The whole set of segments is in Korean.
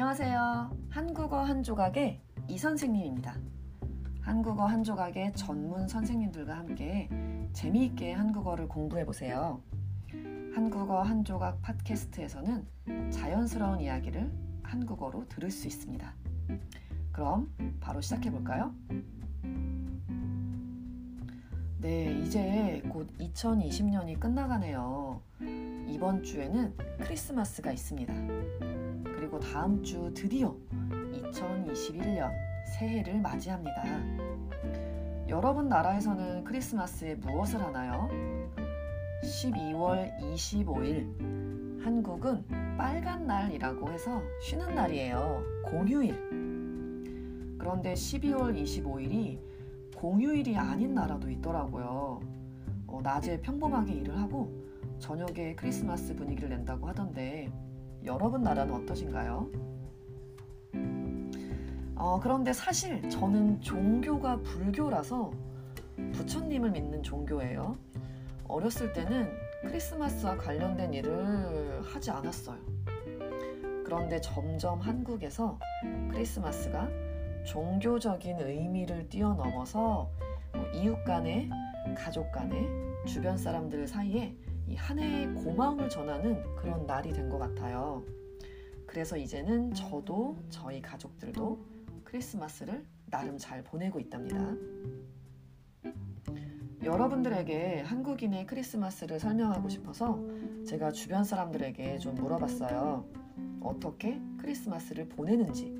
안녕하세요. 한국어 한 조각의 이 선생님입니다. 한국어 한 조각의 전문 선생님들과 함께 재미있게 한국어를 공부해 보세요. 한국어 한 조각 팟캐스트에서는 자연스러운 이야기를 한국어로 들을 수 있습니다. 그럼 바로 시작해 볼까요? 네, 이제 곧 2020년이 끝나가네요. 이번 주에는 크리스마스가 있습니다. 그리고 다음 주 드디어 2021년 새해를 맞이합니다. 여러분 나라에서는 크리스마스에 무엇을 하나요? 12월 25일. 한국은 빨간 날이라고 해서 쉬는 날이에요. 공휴일. 그런데 12월 25일이 공휴일이 아닌 나라도 있더라고요. 어, 낮에 평범하게 일을 하고 저녁에 크리스마스 분위기를 낸다고 하던데 여러분 나라는 어떠신가요? 어, 그런데 사실 저는 종교가 불교라서 부처님을 믿는 종교예요. 어렸을 때는 크리스마스와 관련된 일을 하지 않았어요. 그런데 점점 한국에서 크리스마스가 종교적인 의미를 뛰어넘어서 뭐 이웃 간에, 가족 간에, 주변 사람들 사이에 한 해의 고마움을 전하는 그런 날이 된 것 같아요. 그래서 이제는 저도 저희 가족들도 크리스마스를 나름 잘 보내고 있답니다. 여러분들에게 한국인의 크리스마스를 설명하고 싶어서 제가 주변 사람들에게 좀 물어봤어요. 어떻게 크리스마스를 보내는지.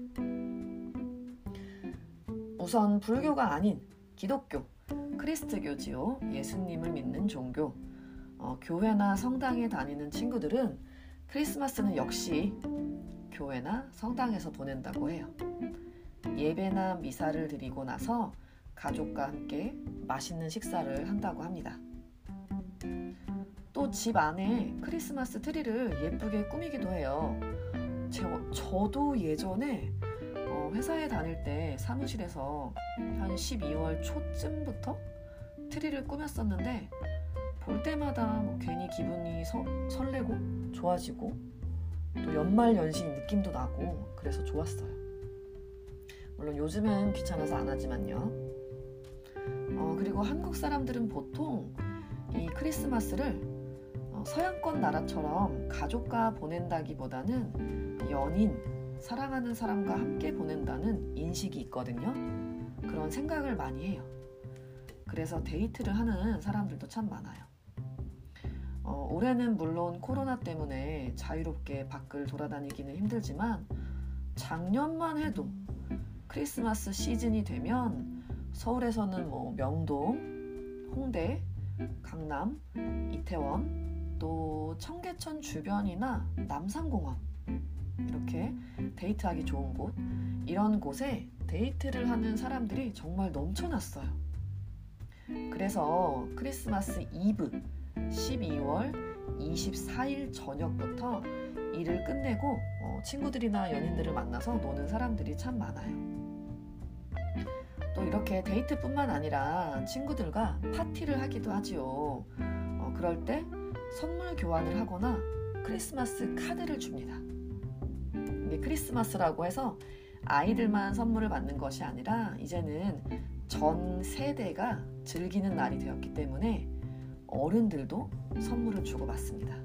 우선 불교가 아닌 기독교, 크리스트교지요. 예수님을 믿는 종교. 어, 교회나 성당에 다니는 친구들은 크리스마스는 역시 교회나 성당에서 보낸다고 해요. 예배나 미사를 드리고 나서 가족과 함께 맛있는 식사를 한다고 합니다. 또 집 안에 크리스마스 트리를 예쁘게 꾸미기도 해요. 저, 저도 예전에 어, 회사에 다닐 때 사무실에서 한 12월 초쯤부터 트리를 꾸몄었는데 볼 때마다 뭐 괜히 기분이 서, 설레고 좋아지고 또 연말 연시 느낌도 나고 그래서 좋았어요. 물론 요즘은 귀찮아서 안 하지만요. 어, 그리고 한국 사람들은 보통 이 크리스마스를 어, 서양권 나라처럼 가족과 보낸다기보다는 연인, 사랑하는 사람과 함께 보낸다는 인식이 있거든요. 그런 생각을 많이 해요. 그래서 데이트를 하는 사람들도 참 많아요. 어, 올해는 물론 코로나 때문에 자유롭게 밖을 돌아다니기는 힘들지만 작년만 해도 크리스마스 시즌이 되면 서울에서는 뭐 명동, 홍대, 강남, 이태원, 또 청계천 주변이나 남산공원 이렇게 데이트하기 좋은 곳 이런 곳에 데이트를 하는 사람들이 정말 넘쳐났어요. 그래서 크리스마스 이브 12월 24일 저녁부터 일을 끝내고 어, 친구들이나 연인들을 만나서 노는 사람들이 참 많아요. 또 이렇게 데이트뿐만 아니라 친구들과 파티를 하기도 하지요. 어, 그럴 때 선물 교환을 하거나 크리스마스 카드를 줍니다. 이게 크리스마스라고 해서 아이들만 선물을 받는 것이 아니라 이제는 전 세대가 즐기는 날이 되었기 때문에 어른들도 선물을 주고받습니다.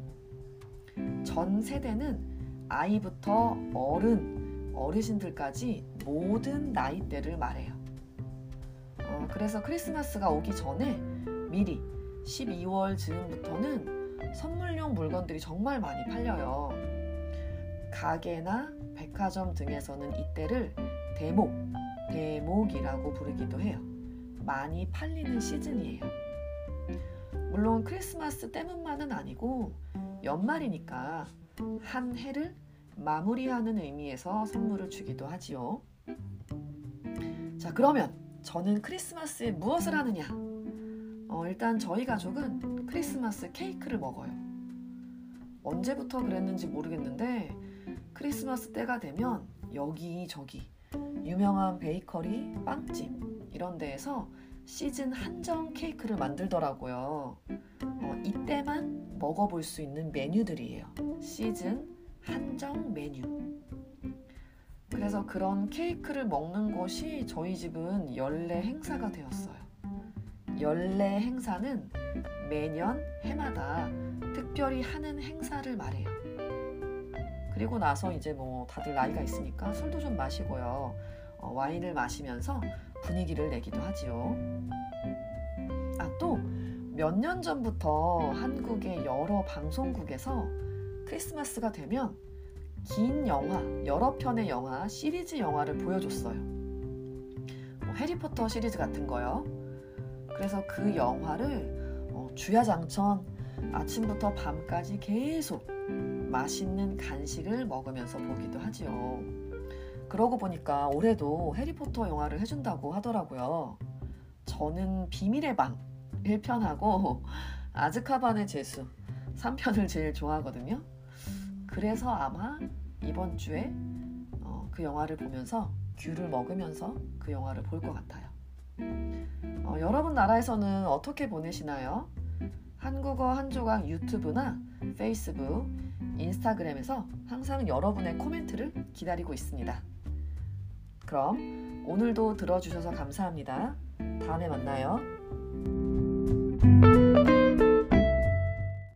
전 세대는 아이부터 어른, 어르신들까지 모든 나이대를 말해요. 어, 그래서 크리스마스가 오기 전에 미리 12월 즈음부터는 선물용 물건들이 정말 많이 팔려요. 가게나 백화점 등에서는 이때를 대목, 대목이라고 부르기도 해요. 많이 팔리는 시즌이에요. 물론 크리스마스 때문만은 아니고 연말이니까 한 해를 마무리하는 의미에서 선물을 주기도 하지요. 자, 그러면 저는 크리스마스에 무엇을 하느냐? 어, 일단 저희 가족은 크리스마스 케이크를 먹어요. 언제부터 그랬는지 모르겠는데 크리스마스 때가 되면 여기저기 유명한 베이커리, 빵집 이런 데에서 시즌 한정 케이크를 만들더라고요. 어, 이때만 먹어볼 수 있는 메뉴들이에요. 시즌 한정 메뉴. 그래서 그런 케이크를 먹는 것이 저희 집은 연례 행사가 되었어요. 연례 행사는 매년 해마다 특별히 하는 행사를 말해요. 그리고 나서 이제 뭐 다들 나이가 있으니까 술도 좀 마시고요. 어, 와인을 마시면서 분위기를 내기도 하지요. 아, 또 몇 년 전부터 한국의 여러 방송국에서 크리스마스가 되면 긴 영화, 여러 편의 영화, 시리즈 영화를 보여줬어요. 뭐 해리포터 시리즈 같은 거요. 그래서 그 영화를 어, 주야장천 아침부터 밤까지 계속 맛있는 간식을 먹으면서 보기도 하지요. 그러고 보니까 올해도 해리포터 영화를 해준다고 하더라고요. 저는 비밀의 방 1편하고 아즈카반의 제수 3편을 제일 좋아하거든요. 그래서 아마 이번 주에 어, 그 영화를 보면서 귤을 먹으면서 그 영화를 볼 것 같아요. 어, 여러분 나라에서는 어떻게 보내시나요? 한국어 한 조각 유튜브나 페이스북, 인스타그램에서 항상 여러분의 코멘트를 기다리고 있습니다. 그럼 오늘도 들어주셔서 감사합니다. 다음에 만나요.